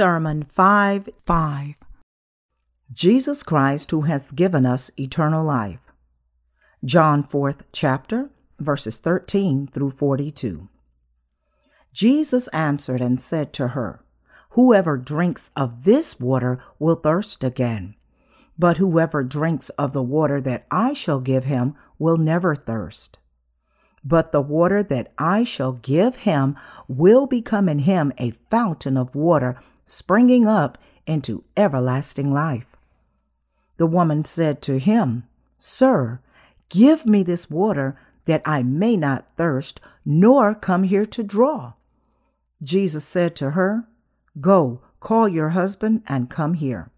Sermon 5 5 Jesus Christ, who has given us eternal life. John 4th chapter, verses 13 through 42. Jesus answered and said to her, Whoever drinks of this water will thirst again. But whoever drinks of the water that I shall give him will never thirst. But the water that I shall give him will become in him a fountain of water springing up into everlasting life. The woman said to him, Sir, give me this water that I may not thirst, nor come here to draw. Jesus said to her, Go, call your husband and come here.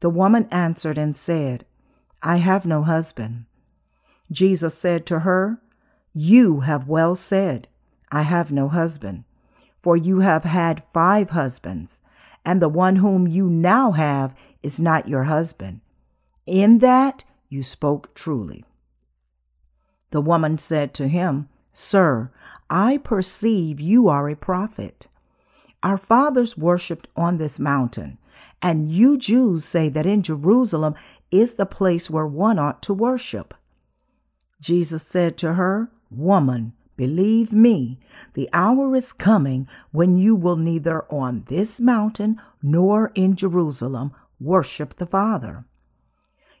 The woman answered and said, I have no husband. Jesus said to her, You have well said, I have no husband, for you have had five husbands, and the one whom you now have is not your husband. In that you spoke truly. The woman said to him, Sir, I perceive you are a prophet. Our fathers worshipped on this mountain, and you Jews say that in Jerusalem is the place where one ought to worship. Jesus said to her, Woman, believe me, the hour is coming when you will neither on this mountain nor in Jerusalem worship the Father.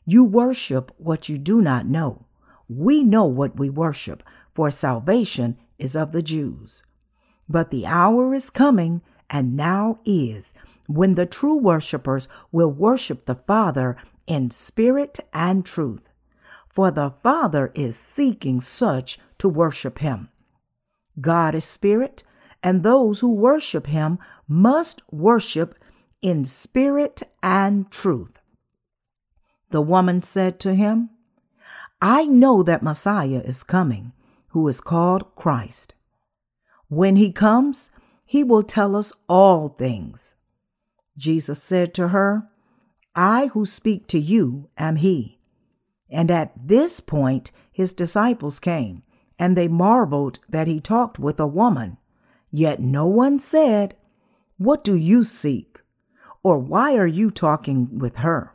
You worship what you do not know. We know what we worship, for salvation is of the Jews. But the hour is coming, and now is, when the true worshippers will worship the Father in spirit and truth. For the Father is seeking such to worship him. God is spirit, and those who worship him must worship in spirit and truth. The woman said to him, I know that Messiah is coming, who is called Christ. When he comes, he will tell us all things. Jesus said to her, I who speak to you am he. And at this point, his disciples came, and they marveled that he talked with a woman. Yet no one said, What do you seek? Or why are you talking with her?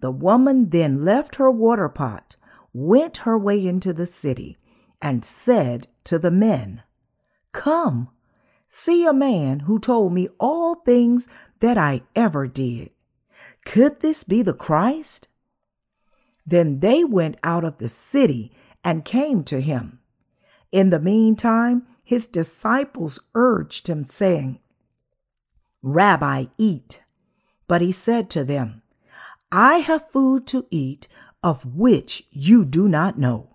The woman then left her water pot, went her way into the city, and said to the men, Come, see a man who told me all things that I ever did. Could this be the Christ? Then they went out of the city and came to him. In the meantime, his disciples urged him, saying, Rabbi, eat. But he said to them, I have food to eat of which you do not know.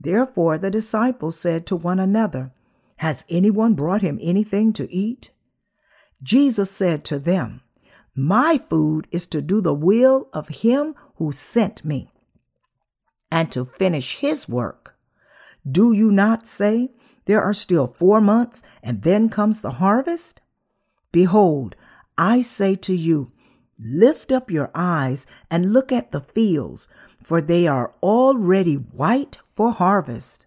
Therefore the disciples said to one another, Has anyone brought him anything to eat? Jesus said to them, My food is to do the will of him who sent me and to finish his work. Do you not say, There are still four months, and then comes the harvest? Behold, I say to you, Lift up your eyes and look at the fields, for they are already white for harvest.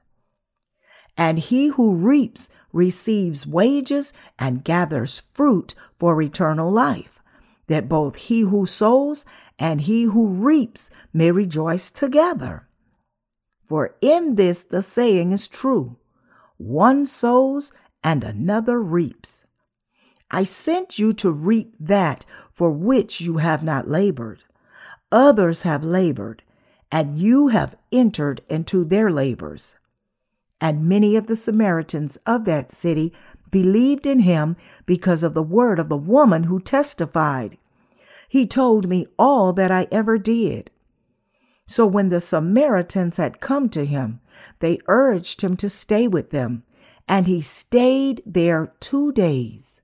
And he who reaps receives wages and gathers fruit for eternal life, that both he who sows and he who reaps may rejoice together. For in this the saying is true one sows and another reaps. I sent you to reap that for which you have not labored. Others have labored, and you have entered into their labors. And many of the Samaritans of that city believed in him because of the word of the woman who testified, He told me all that I ever did. So when the Samaritans had come to him, they urged him to stay with them, and he stayed there two days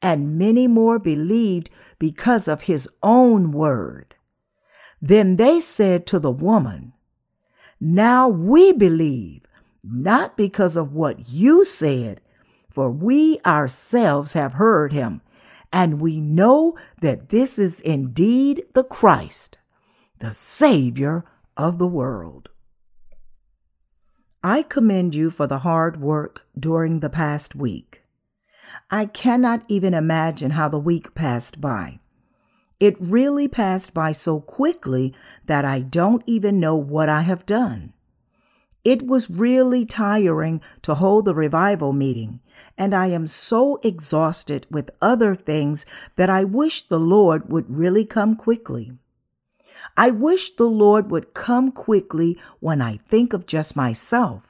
and many more believed because of his own word. Then they said to the woman, Now we believe, not because of what you said, for we ourselves have heard him, and we know that this is indeed the Christ, the Savior of the world. I commend you for the hard work during the past week. I cannot even imagine how the week passed by. It really passed by so quickly that I don't even know what I have done. It was really tiring to hold the revival meeting, and I am so exhausted with other things that I wish the Lord would really come quickly. I wish the Lord would come quickly when I think of just myself.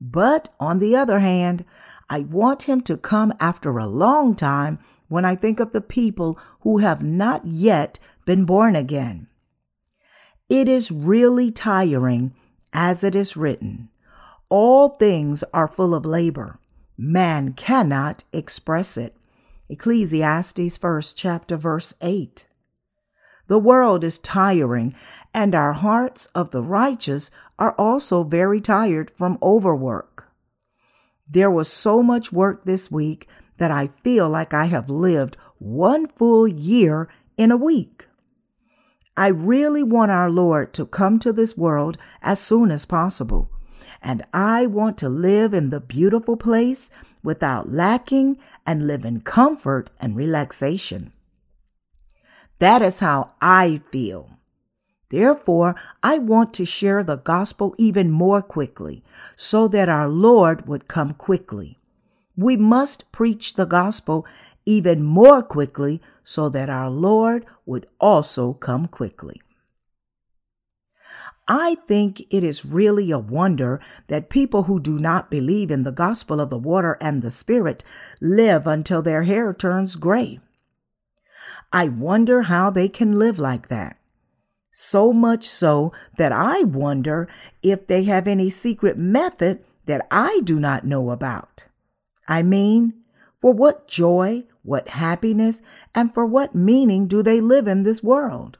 But on the other hand, I want Him to come after a long time when I think of the people who have not yet been born again. It is really tiring, as it is written. All things are full of labor. Man cannot express it. Ecclesiastes 1st chapter verse 8. The world is tiring, and our hearts of the righteous are also very tired from overwork. There was so much work this week that I feel like I have lived one full year in a week. I really want our Lord to come to this world as soon as possible, and I want to live in the beautiful place without lacking and live in comfort and relaxation. That is how I feel. Therefore, I want to share the gospel even more quickly so that our Lord would come quickly. We must preach the gospel even more quickly so that our Lord would also come quickly. I think it is really a wonder that people who do not believe in the gospel of the water and the Spirit live until their hair turns gray. I wonder how they can live like that. So much so that I wonder if they have any secret method that I do not know about. I mean, for what joy, what happiness, and for what meaning do they live in this world?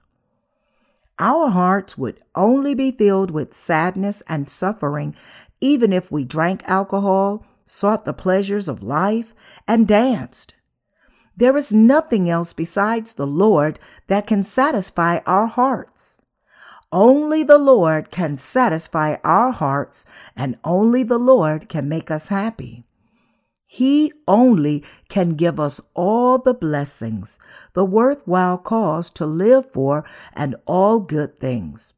Our hearts would only be filled with sadness and suffering even if we drank alcohol, sought the pleasures of life, and danced. There is nothing else besides the Lord that can satisfy our hearts. Only the Lord can satisfy our hearts, and only the Lord can make us happy. He only can give us all the blessings, the worthwhile cause to live for, and all good things.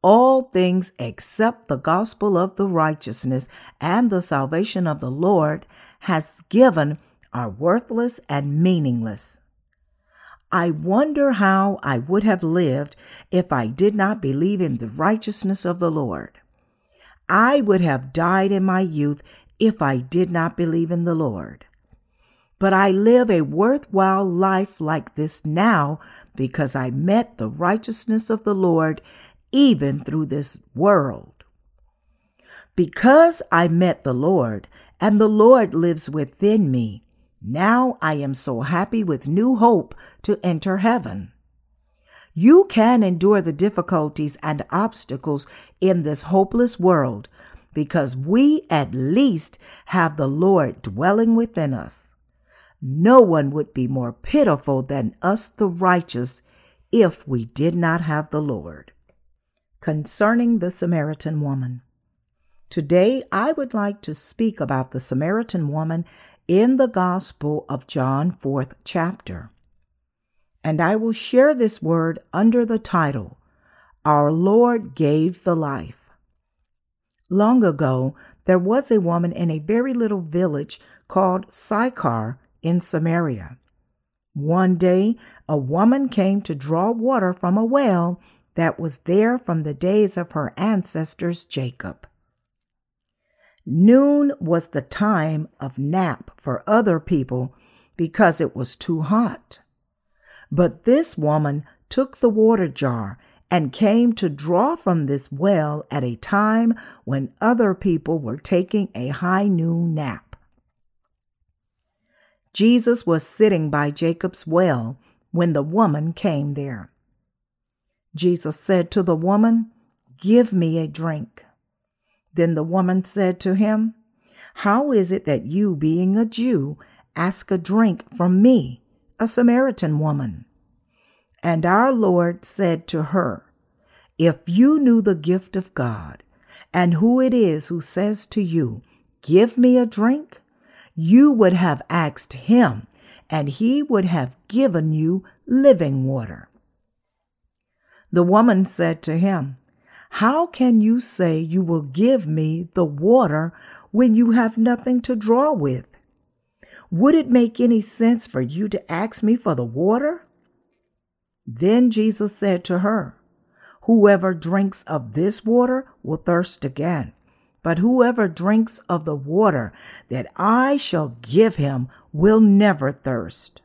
All things except the gospel of the righteousness and the salvation of the Lord has given are worthless and meaningless. I wonder how I would have lived if I did not believe in the righteousness of the Lord. I would have died in my youth if I did not believe in the Lord. But I live a worthwhile life like this now because I met the righteousness of the Lord even through this world. Because I met the Lord and the Lord lives within me, now I am so happy with new hope to enter heaven. You can endure the difficulties and obstacles in this hopeless world because we at least have the Lord dwelling within us. No one would be more pitiful than us, the righteous, if we did not have the Lord. Concerning the Samaritan woman. Today, I would like to speak about the Samaritan woman in the Gospel of John, fourth chapter. And I will share this word under the title, Our Lord Gave the Life. Long ago, there was a woman in a very little village called Sychar in Samaria. One day, a woman came to draw water from a well that was there from the days of her ancestors Jacob. Noon was the time of nap for other people because it was too hot. But this woman took the water jar and came to draw from this well at a time when other people were taking a high noon nap. Jesus was sitting by Jacob's well when the woman came there. Jesus said to the woman, Give me a drink. Then the woman said to him, How is it that you, being a Jew, ask a drink from me, a Samaritan woman? And our Lord said to her, If you knew the gift of God, and who it is who says to you, Give me a drink, you would have asked him, and he would have given you living water. The woman said to him, How can you say you will give me the water when you have nothing to draw with? Would it make any sense for you to ask me for the water? Then Jesus said to her, Whoever drinks of this water will thirst again. But whoever drinks of the water that I shall give him will never thirst.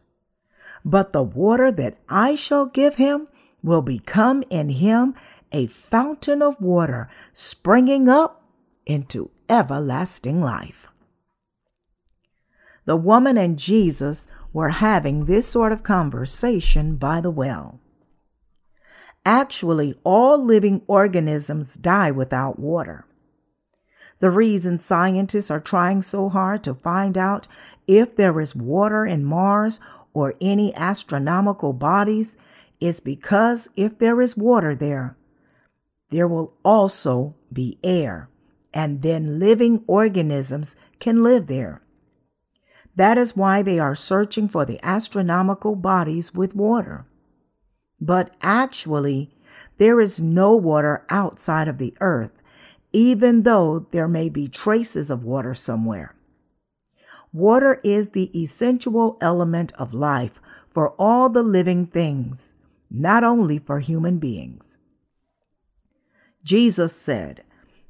But the water that I shall give him will become in him a fountain of water springing up into everlasting life. The woman and Jesus were having this sort of conversation by the well. Actually, all living organisms die without water. The reason scientists are trying so hard to find out if there is water in Mars or any astronomical bodies is because if there is water there, there will also be air, and then living organisms can live there. That is why they are searching for the astronomical bodies with water. But actually, there is no water outside of the earth, even though there may be traces of water somewhere. Water is the essential element of life for all the living things, not only for human beings. Jesus said,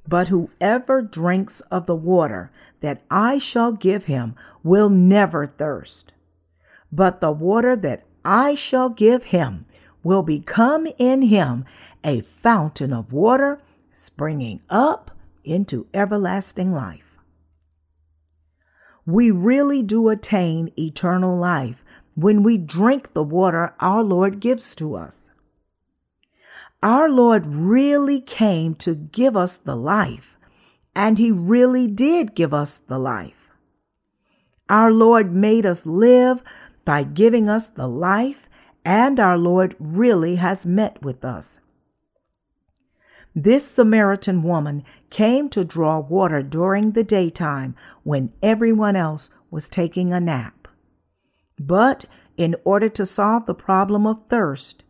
But whoever drinks of the water that I shall give him will never thirst. But the water that I shall give him will become in him a fountain of water springing up into everlasting life. We really do attain eternal life when we drink the water our Lord gives to us. Our Lord really came to give us the life and he really did give us the life. Our Lord made us live by giving us the life, and our Lord really has met with us. This Samaritan woman came to draw water during the daytime when everyone else was taking a nap. But in order to solve the problem of thirst,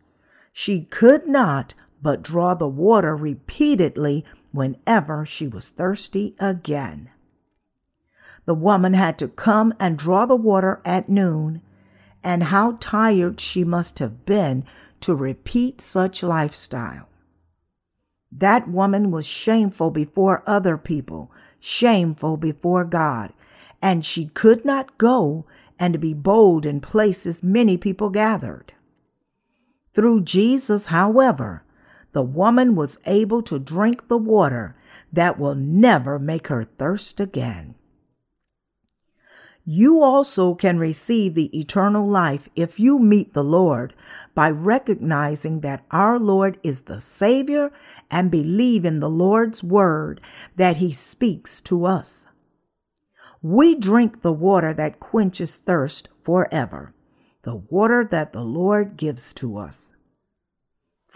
she could not but draw the water repeatedly whenever she was thirsty again. The woman had to come and draw the water at noon, and how tired she must have been to repeat such lifestyle. That woman was shameful before other people, shameful before God, and she could not go and be bold in places many people gathered. Through Jesus, however, the woman was able to drink the water that will never make her thirst again. You also can receive the eternal life if you meet the Lord by recognizing that our Lord is the Savior and believe in the Lord's word that He speaks to us. We drink the water that quenches thirst forever, the water that the Lord gives to us.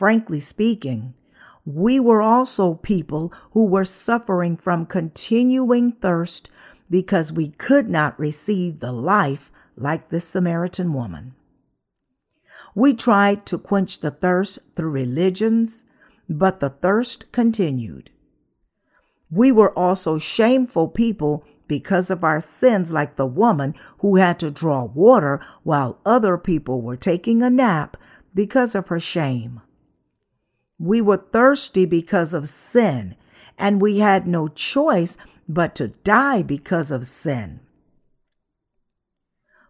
Frankly speaking, we were also people who were suffering from continuing thirst because we could not receive the life like this Samaritan woman. We tried to quench the thirst through religions, but the thirst continued. We were also shameful people because of our sins, like the woman who had to draw water while other people were taking a nap because of her shame. We were thirsty because of sin, and we had no choice but to die because of sin.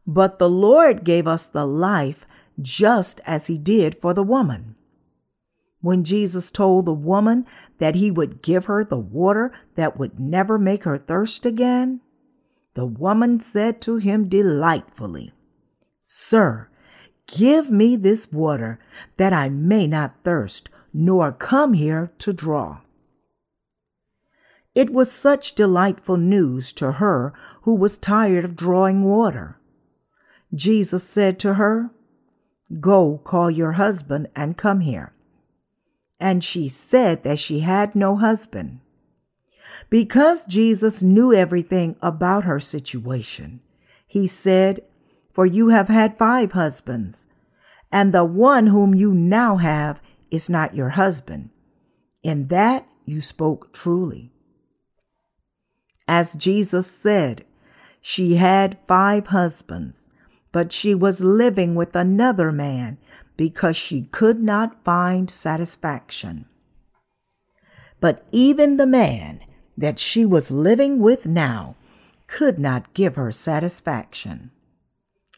But the Lord gave us the life just as he did for the woman. When Jesus told the woman that he would give her the water that would never make her thirst again, the woman said to him delightfully, Sir, give me this water that I may not thirst nor come here to draw. It was such delightful news to her who was tired of drawing water. Jesus said to her, Go call your husband and come here. And she said that she had no husband. Because Jesus knew everything about her situation, he said, For you have had five husbands, and the one whom you now have is not your husband. In that you spoke truly. As Jesus said, she had five husbands, but she was living with another man because she could not find satisfaction. But even the man that she was living with now could not give her satisfaction.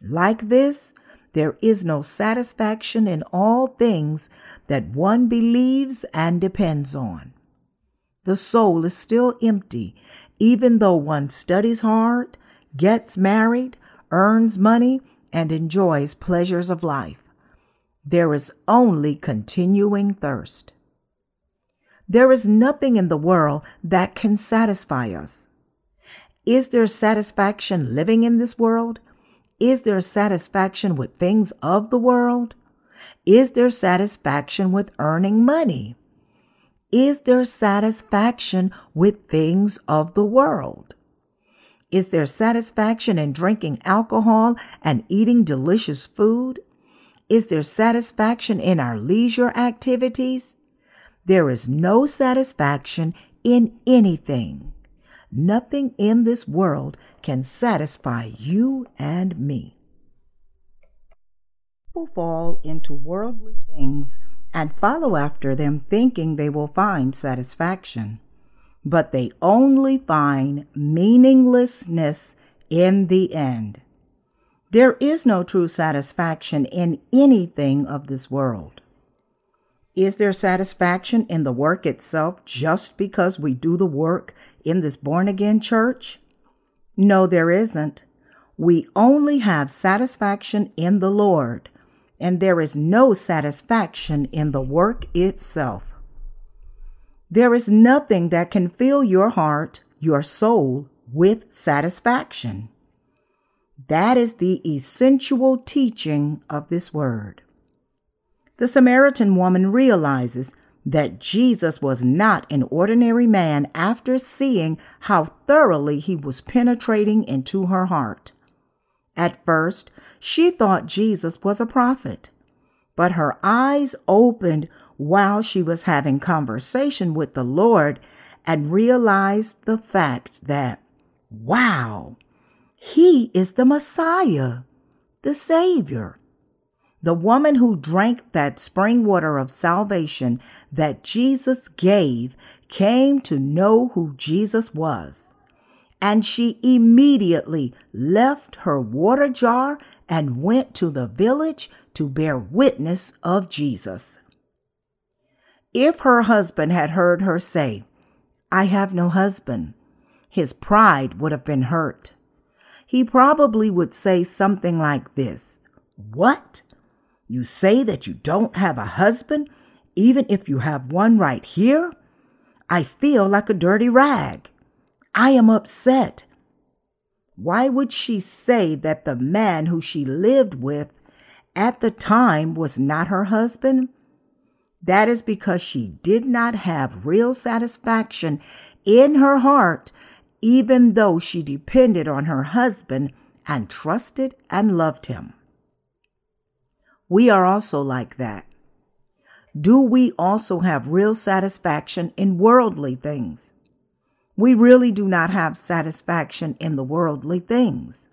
Like this, there is no satisfaction in all things that one believes and depends on. The soul is still empty, even though one studies hard, gets married, earns money, and enjoys pleasures of life. There is only continuing thirst. There is nothing in the world that can satisfy us. Is there satisfaction living in this world? Is there satisfaction with things of the world? Is there satisfaction with earning money? Is there satisfaction with things of the world? Is there satisfaction in drinking alcohol and eating delicious food? Is there satisfaction in our leisure activities? There is no satisfaction in anything. Nothing in this world can satisfy you and me. People fall into worldly things and follow after them thinking they will find satisfaction, but they only find meaninglessness in the end. There is no true satisfaction in anything of this world. Is there satisfaction in the work itself just because we do the work in this born again church? No, there isn't. We only have satisfaction in the Lord, and there is no satisfaction in the work itself. There is nothing that can fill your heart, your soul, with satisfaction. That is the essential teaching of this word. The Samaritan woman realizes that Jesus was not an ordinary man after seeing how thoroughly he was penetrating into her heart. At first, she thought Jesus was a prophet, but her eyes opened while she was having conversation with the Lord and realized the fact that, wow, he is the Messiah, the Savior. The woman who drank that spring water of salvation that Jesus gave came to know who Jesus was. And she immediately left her water jar and went to the village to bear witness of Jesus. If her husband had heard her say, I have no husband, his pride would have been hurt. He probably would say something like this What? You say that you don't have a husband, even if you have one right here? I feel like a dirty rag. I am upset. Why would she say that the man who she lived with at the time was not her husband? That is because she did not have real satisfaction in her heart, even though she depended on her husband and trusted and loved him we are also like that. Do we also have real satisfaction in worldly things? We really do not have satisfaction in the worldly things.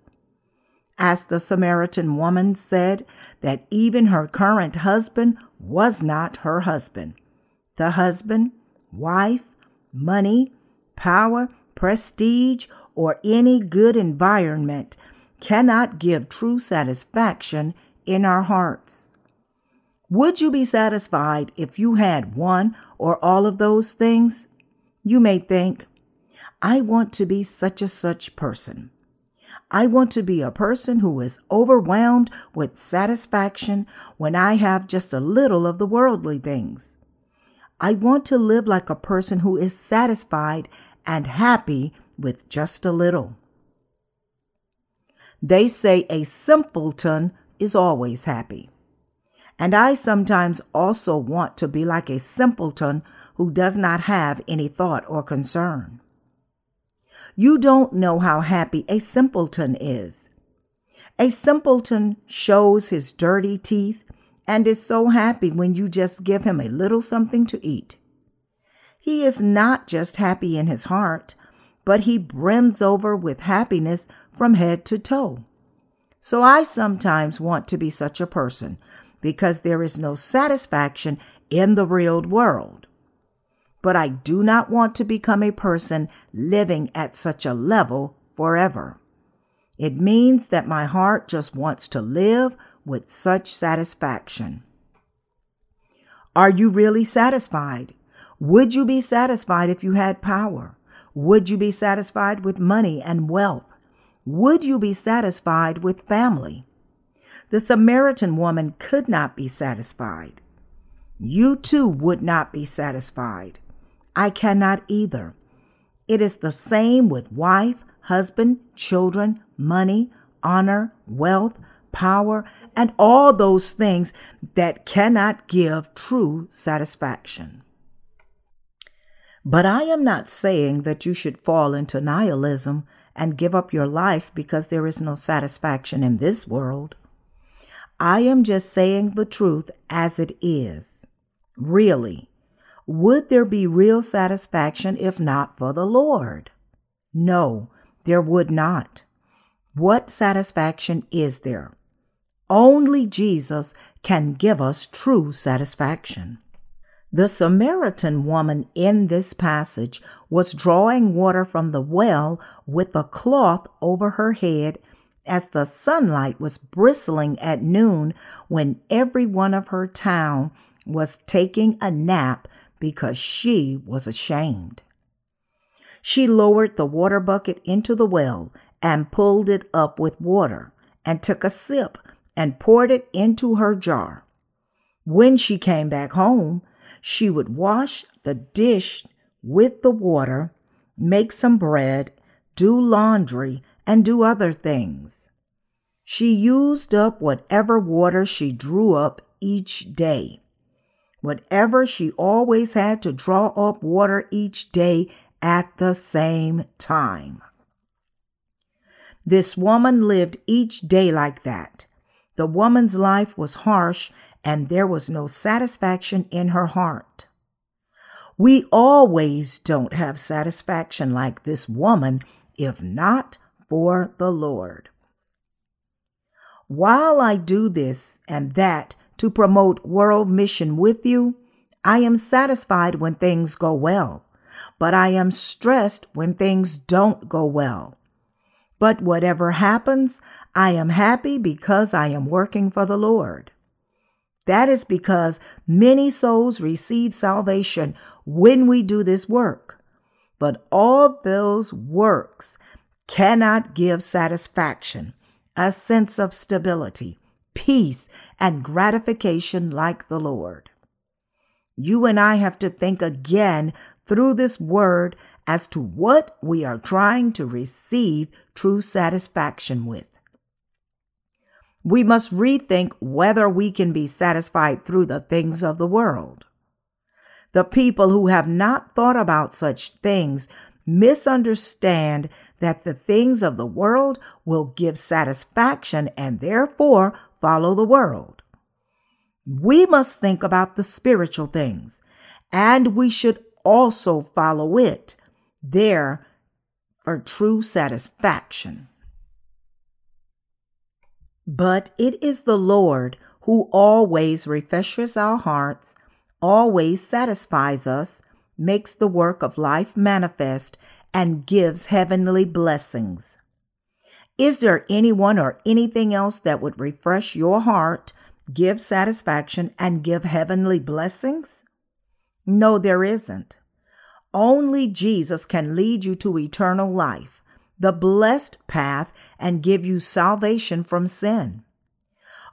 As the Samaritan woman said, that even her current husband was not her husband. The husband, wife, money, power, prestige, or any good environment cannot give true satisfaction in our hearts. Would you be satisfied if you had one or all of those things? You may think, I want to be such a such person. I want to be a person who is overwhelmed with satisfaction when I have just a little of the worldly things. I want to live like a person who is satisfied and happy with just a little. They say a simpleton is always happy. And I sometimes also want to be like a simpleton who does not have any thought or concern. You don't know how happy a simpleton is. A simpleton shows his dirty teeth and is so happy when you just give him a little something to eat. He is not just happy in his heart, but he brims over with happiness from head to toe. So I sometimes want to be such a person because there is no satisfaction in the real world. But I do not want to become a person living at such a level forever. It means that my heart just wants to live with such satisfaction. Are you really satisfied? Would you be satisfied if you had power? Would you be satisfied with money and wealth? Would you be satisfied with family? The Samaritan woman could not be satisfied. You too would not be satisfied. I cannot either. It is the same with wife, husband, children, money, honor, wealth, power, and all those things that cannot give true satisfaction. But I am not saying that you should fall into nihilism and give up your life because there is no satisfaction in this world. I am just saying the truth as it is. Really, would there be real satisfaction if not for the Lord? No, there would not. What satisfaction is there? Only Jesus can give us true satisfaction. The Samaritan woman in this passage was drawing water from the well with a cloth over her head as the sunlight was bristling at noon when every one of her town was taking a nap because she was ashamed. She lowered the water bucket into the well and pulled it up with water and took a sip and poured it into her jar. When she came back home, she would wash the dish with the water, make some bread, do laundry, and do other things. She used up whatever water she drew up each day. Whatever she always had to draw up water each day at the same time. This woman lived each day like that. The woman's life was harsh and there was no satisfaction in her heart. We always don't have satisfaction like this woman if not for the Lord. While I do this and that to promote world mission with you, I am satisfied when things go well, but I am stressed when things don't go well. But whatever happens, I am happy because I am working for the Lord. That is because many souls receive salvation when we do this work. But all those works cannot give satisfaction, a sense of stability, peace, and gratification like the Lord. You and I have to think again through this word as to what we are trying to receive true satisfaction with. We must rethink whether we can be satisfied through the things of the world. The people who have not thought about such things misunderstand that the things of the world will give satisfaction and therefore follow the world. We must think about the spiritual things, and we should also follow it there for true satisfaction. But it is the Lord who always refreshes our hearts, always satisfies us, makes the work of life manifest, and gives heavenly blessings. Is there anyone or anything else that would refresh your heart, give satisfaction, and give heavenly blessings? No, there isn't. Only Jesus can lead you to eternal life, the blessed path, and give you salvation from sin.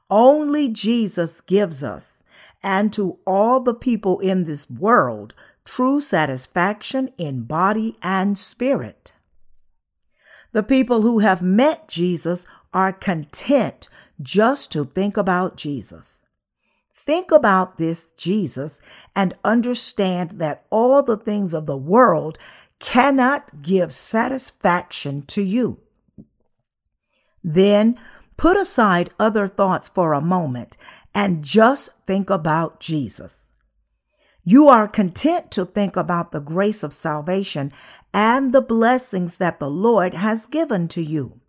Only Jesus gives us, and to all the people in this world, true satisfaction in body and spirit. The people who have met Jesus are content just to think about Jesus. Think about this Jesus and understand that all the things of the world cannot give satisfaction to you. Then put aside other thoughts for a moment and just think about Jesus. You are content to think about the grace of salvation and the blessings that the Lord has given to you.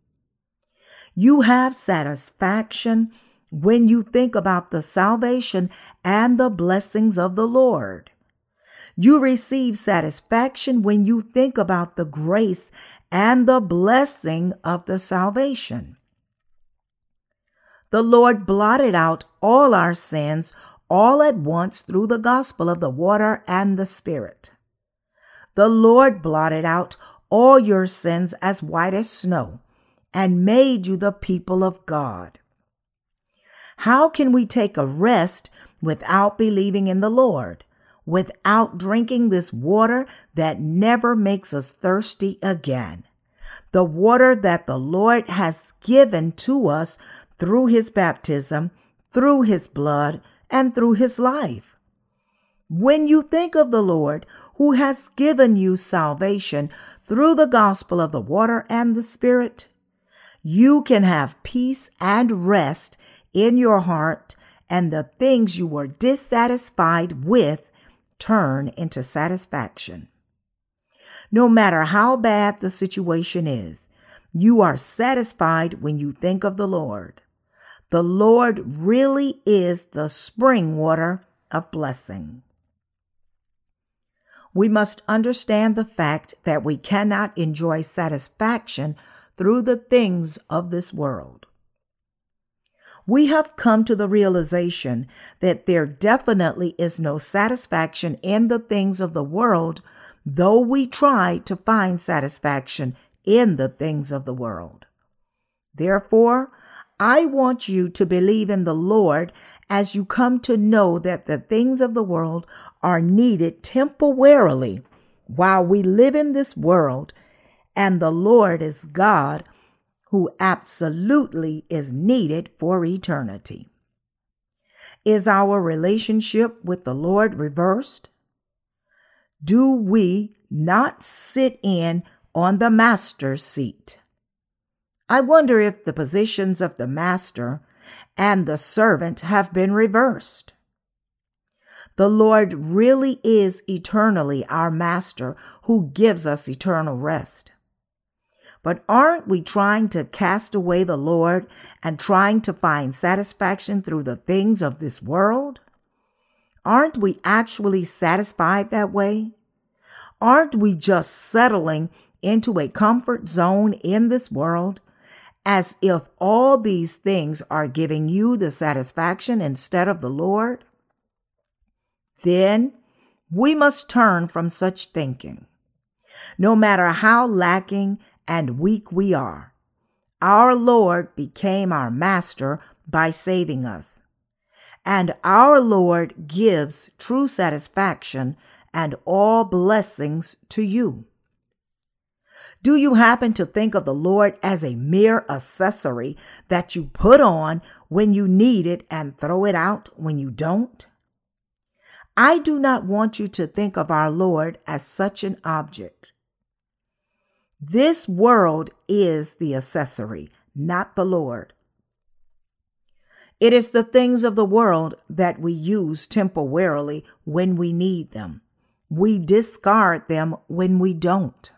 You have satisfaction when you think about the salvation and the blessings of the Lord. You receive satisfaction when you think about the grace and the blessing of the salvation. The Lord blotted out all our sins all at once through the gospel of the water and the Spirit. The Lord blotted out all your sins as white as snow and made you the people of God. How can we take a rest without believing in the Lord, without drinking this water that never makes us thirsty again? The water that the Lord has given to us through his baptism, through his blood, and through his life. When you think of the Lord who has given you salvation through the gospel of the water and the Spirit, you can have peace and rest in your heart, and the things you were dissatisfied with turn into satisfaction. No matter how bad the situation is, you are satisfied when you think of the Lord. The Lord really is the spring water of blessing. We must understand the fact that we cannot enjoy satisfaction through the things of this world. We have come to the realization that there definitely is no satisfaction in the things of the world, though we try to find satisfaction in the things of the world. Therefore, I want you to believe in the Lord as you come to know that the things of the world are needed temporarily while we live in this world, and the Lord is God who absolutely is needed for eternity. Is our relationship with the Lord reversed? Do we not sit in on the master's seat? I wonder if the positions of the master and the servant have been reversed. The Lord really is eternally our master who gives us eternal rest. But aren't we trying to cast away the Lord and trying to find satisfaction through the things of this world? Aren't we actually satisfied that way? Aren't we just settling into a comfort zone in this world as if all these things are giving you the satisfaction instead of the Lord, then we must turn from such thinking. No matter how lacking and weak we are, our Lord became our master by saving us. And our Lord gives true satisfaction and all blessings to you. Do you happen to think of the Lord as a mere accessory that you put on when you need it and throw it out when you don't? I do not want you to think of our Lord as such an object. This world is the accessory, not the Lord. It is the things of the world that we use temporarily when we need them. We discard them when we don't.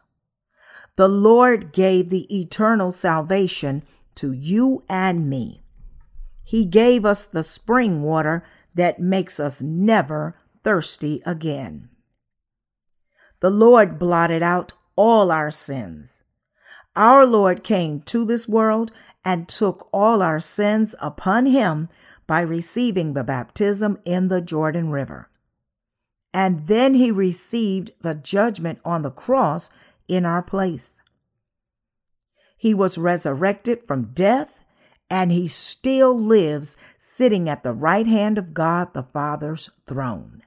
The Lord gave the eternal salvation to you and me. He gave us the spring water that makes us never thirsty again. The Lord blotted out all our sins. Our Lord came to this world and took all our sins upon him by receiving the baptism in the Jordan River. And then he received the judgment on the cross in our place. He was resurrected from death, and he still lives sitting at the right hand of God the Father's throne.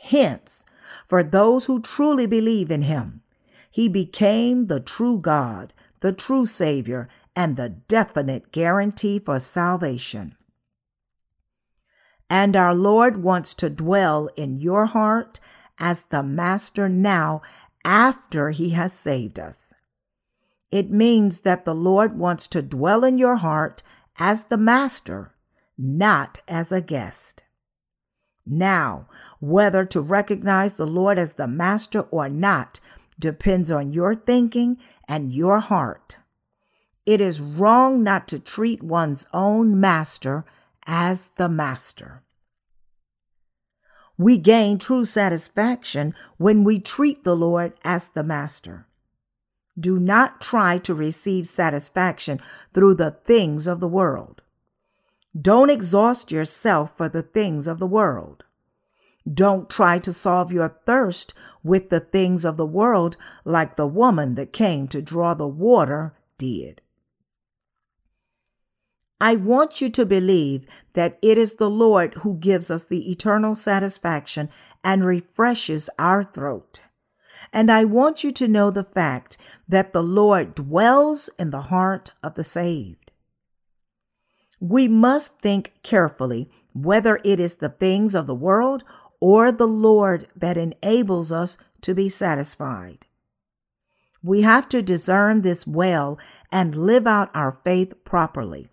Hence, for those who truly believe in him, he became the true God, the true Savior, and the definite guarantee for salvation. And our Lord wants to dwell in your heart as the Master now after he has saved us. It means that the Lord wants to dwell in your heart as the master, not as a guest. Now, whether to recognize the Lord as the master or not depends on your thinking and your heart. It is wrong not to treat one's own master as the master. We gain true satisfaction when we treat the Lord as the master. Do not try to receive satisfaction through the things of the world. Don't exhaust yourself for the things of the world. Don't try to solve your thirst with the things of the world like the woman that came to draw the water did. I want you to believe that it is the Lord who gives us the eternal satisfaction and refreshes our throat. And I want you to know the fact that the Lord dwells in the heart of the saved. We must think carefully whether it is the things of the world or the Lord that enables us to be satisfied. We have to discern this well and live out our faith properly.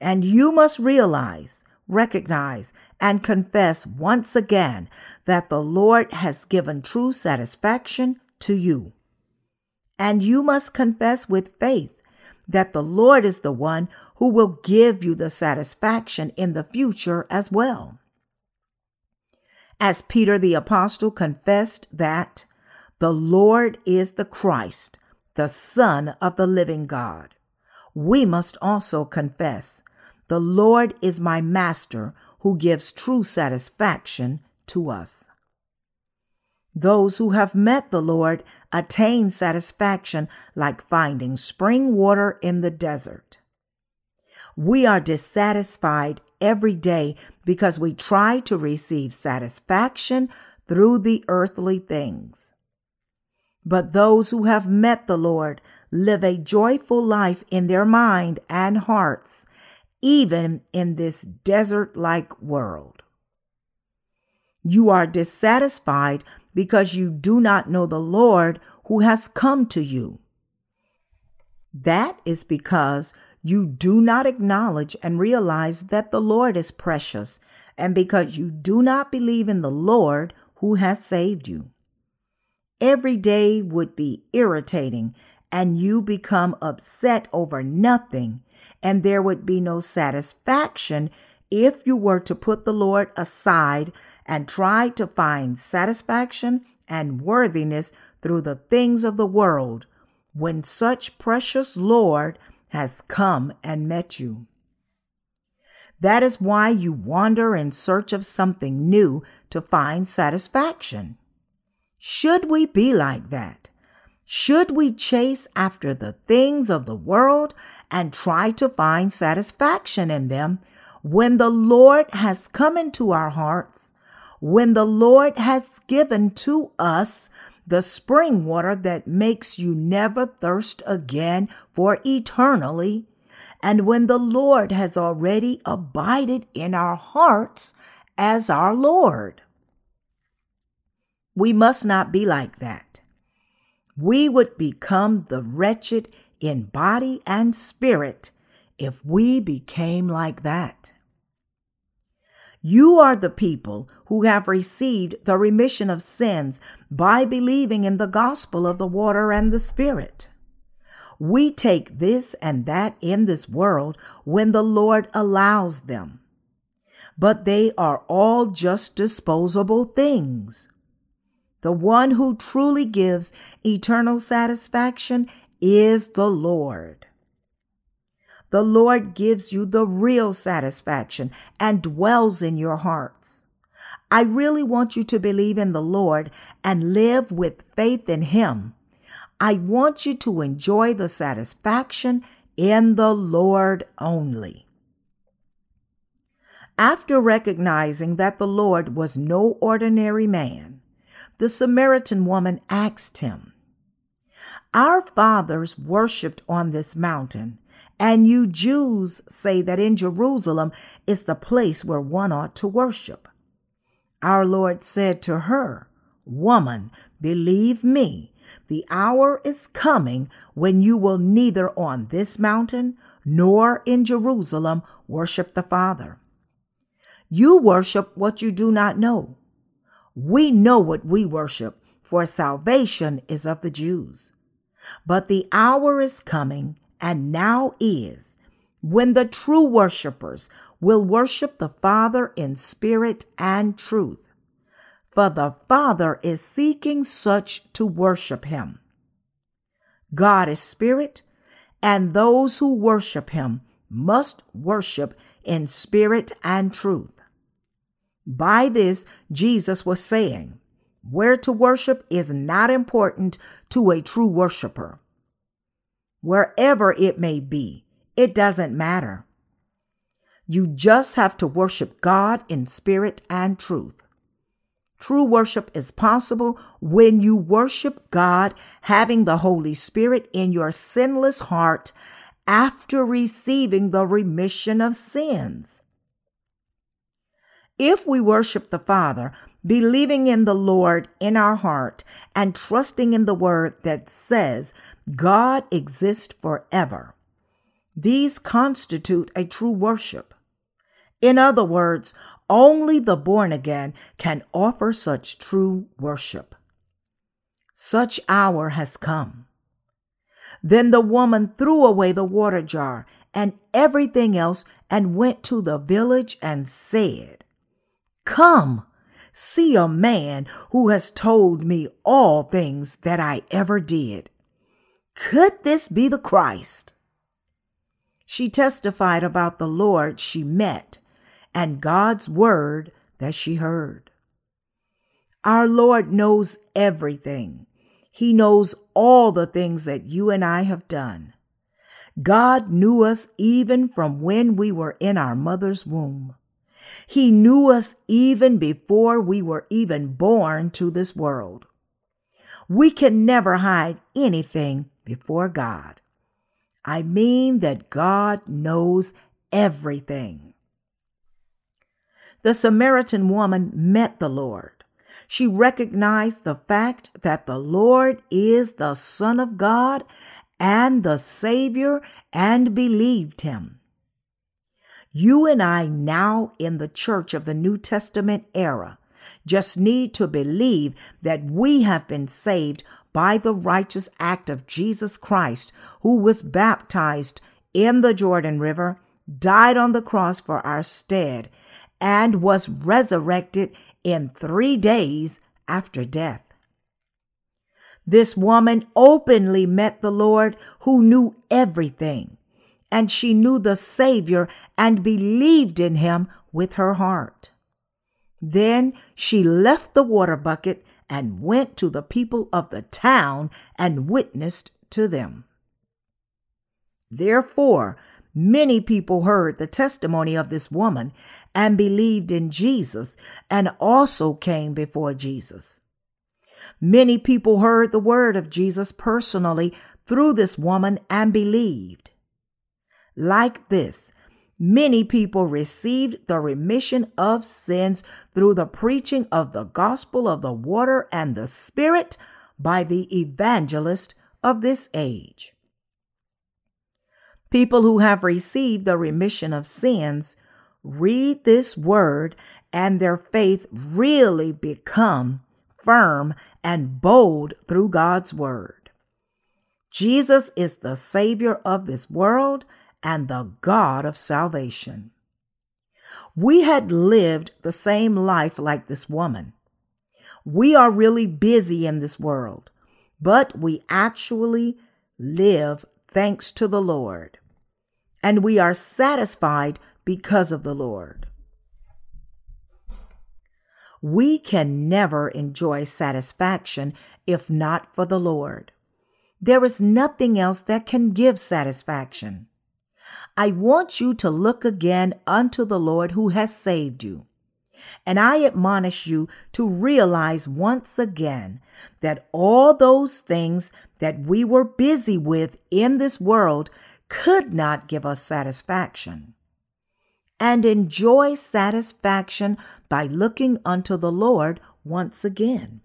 And you must realize, recognize, and confess once again that the Lord has given true satisfaction to you. And you must confess with faith that the Lord is the one who will give you the satisfaction in the future as well. As Peter the Apostle confessed that the Lord is the Christ, the Son of the living God, we must also confess the Lord is my master who gives true satisfaction to us. Those who have met the Lord attain satisfaction like finding spring water in the desert. We are dissatisfied every day because we try to receive satisfaction through the earthly things. But those who have met the Lord live a joyful life in their mind and hearts even in this desert like world. You are dissatisfied because you do not know the Lord who has come to you. That is because you do not acknowledge and realize that the Lord is precious, and because you do not believe in the Lord who has saved you. Every day would be irritating, and you become upset over nothing and there would be no satisfaction if you were to put the Lord aside and try to find satisfaction and worthiness through the things of the world when such precious Lord has come and met you. That is why you wander in search of something new to find satisfaction. Should we be like that? Should we chase after the things of the world and try to find satisfaction in them when the Lord has come into our hearts, when the Lord has given to us the spring water that makes you never thirst again for eternally, and when the Lord has already abided in our hearts as our Lord. We must not be like that we would become the wretched in body and spirit if we became like that. You are the people who have received the remission of sins by believing in the gospel of the water and the Spirit. We take this and that in this world when the Lord allows them, but they are all just disposable things. The one who truly gives eternal satisfaction is the Lord. The Lord gives you the real satisfaction and dwells in your hearts. I really want you to believe in the Lord and live with faith in Him. I want you to enjoy the satisfaction in the Lord only. After recognizing that the Lord was no ordinary man, the Samaritan woman asked him, Our fathers worshipped on this mountain, and you Jews say that in Jerusalem is the place where one ought to worship. Our Lord said to her, Woman, believe me, the hour is coming when you will neither on this mountain nor in Jerusalem worship the Father. You worship what you do not know. We know what we worship, for salvation is of the Jews. But the hour is coming, and now is, when the true worshippers will worship the Father in spirit and truth. For the Father is seeking such to worship him. God is spirit, and those who worship him must worship in spirit and truth. By this, Jesus was saying, where to worship is not important to a true worshiper. Wherever it may be, it doesn't matter. You just have to worship God in spirit and truth. True worship is possible when you worship God having the Holy Spirit in your sinless heart after receiving the remission of sins. If we worship the Father, believing in the Lord in our heart and trusting in the word that says God exists forever, these constitute a true worship. In other words, only the born again can offer such true worship. Such hour has come. Then the woman threw away the water jar and everything else and went to the village and said, Come, see a man who has told me all things that I ever did. Could this be the Christ? She testified about the Lord she met and God's word that she heard. Our Lord knows everything. He knows all the things that you and I have done. God knew us even from when we were in our mother's womb. He knew us even before we were even born to this world. We can never hide anything before God. I mean that God knows everything the Samaritan woman met the Lord. She recognized the fact that the Lord is the Son of God and the Savior and believed him. You and I, now in the church of the New Testament era, just need to believe that we have been saved by the righteous act of Jesus Christ, who was baptized in the Jordan River, died on the cross for our stead, and was resurrected in three days after death. This woman openly met the Lord who knew everything, and she knew the Savior and believed in him with her heart. Then she left the water bucket and went to the people of the town and witnessed to them. Therefore, many people heard the testimony of this woman and believed in Jesus and also came before Jesus. Many people heard the word of Jesus personally through this woman and believed. Like this, many people received the remission of sins through the preaching of the gospel of the water and the Spirit by the evangelist of this age. People who have received the remission of sins read this word and their faith really become firm and bold through God's word. Jesus is the Savior of this world and the God of salvation. We had lived the same life like this woman. We are really busy in this world, but we actually live thanks to the Lord. And we are satisfied because of the Lord. We can never enjoy satisfaction if not for the Lord. There is nothing else that can give satisfaction. I want you to look again unto the Lord who has saved you. And I admonish you to realize once again that all those things that we were busy with in this world could not give us satisfaction and enjoy satisfaction by looking unto the Lord once again.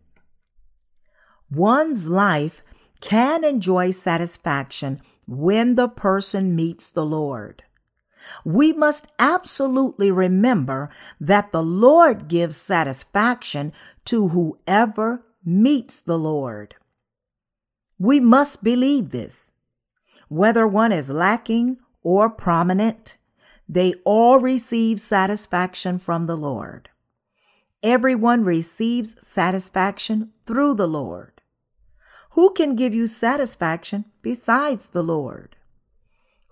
One's life can enjoy satisfaction when the person meets the Lord. We must absolutely remember that the Lord gives satisfaction to whoever meets the Lord. We must believe this. Whether one is lacking or prominent, they all receive satisfaction from the Lord. Everyone receives satisfaction through the Lord. Who can give you satisfaction besides the Lord?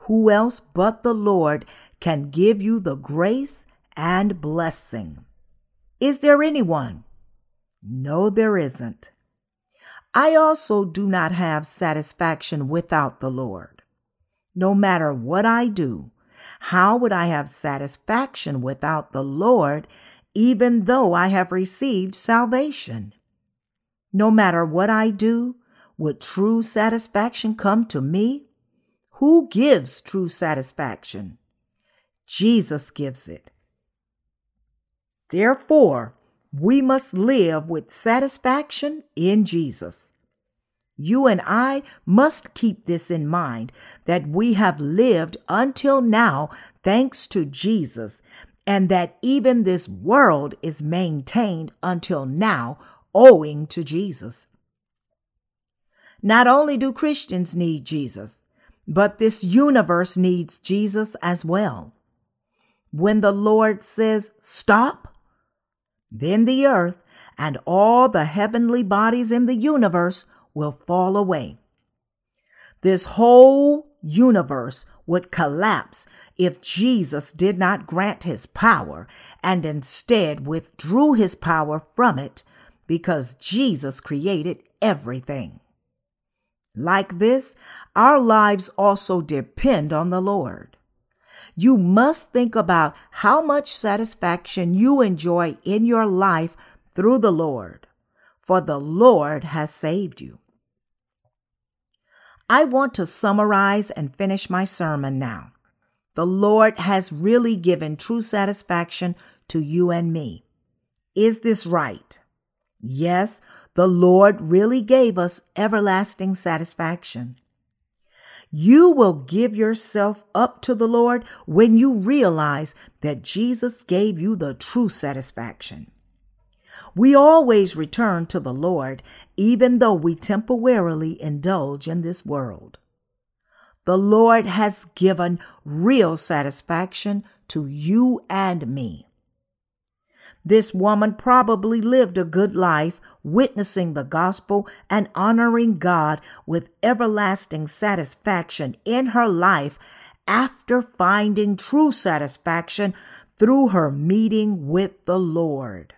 Who else but the Lord can give you the grace and blessing? Is there anyone? No, there isn't. I also do not have satisfaction without the Lord. No matter what I do, how would I have satisfaction without the Lord, even though I have received salvation? No matter what I do, would true satisfaction come to me? Who gives true satisfaction? Jesus gives it. Therefore, we must live with satisfaction in Jesus. You and I must keep this in mind that we have lived until now thanks to Jesus, and that even this world is maintained until now owing to Jesus. Not only do Christians need Jesus, but this universe needs Jesus as well. When the Lord says, Stop, then the earth and all the heavenly bodies in the universe will fall away. This whole universe would collapse if Jesus did not grant his power and instead withdrew his power from it because Jesus created everything. Like this, our lives also depend on the Lord. You must think about how much satisfaction you enjoy in your life through the Lord, for the Lord has saved you. I want to summarize and finish my sermon now. The Lord has really given true satisfaction to you and me. Is this right? Yes, the Lord really gave us everlasting satisfaction. You will give yourself up to the Lord when you realize that Jesus gave you the true satisfaction. We always return to the Lord, even though we temporarily indulge in this world. The Lord has given real satisfaction to you and me. This woman probably lived a good life, witnessing the gospel and honoring God with everlasting satisfaction in her life after finding true satisfaction through her meeting with the Lord.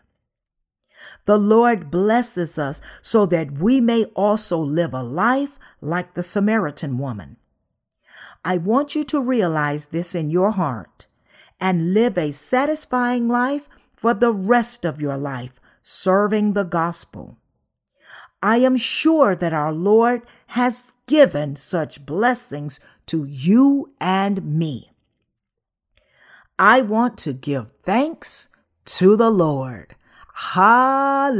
The Lord blesses us so that we may also live a life like the Samaritan woman. I want you to realize this in your heart and live a satisfying life for the rest of your life, serving the gospel. I am sure that our Lord has given such blessings to you and me. I want to give thanks to the Lord. Hallelujah.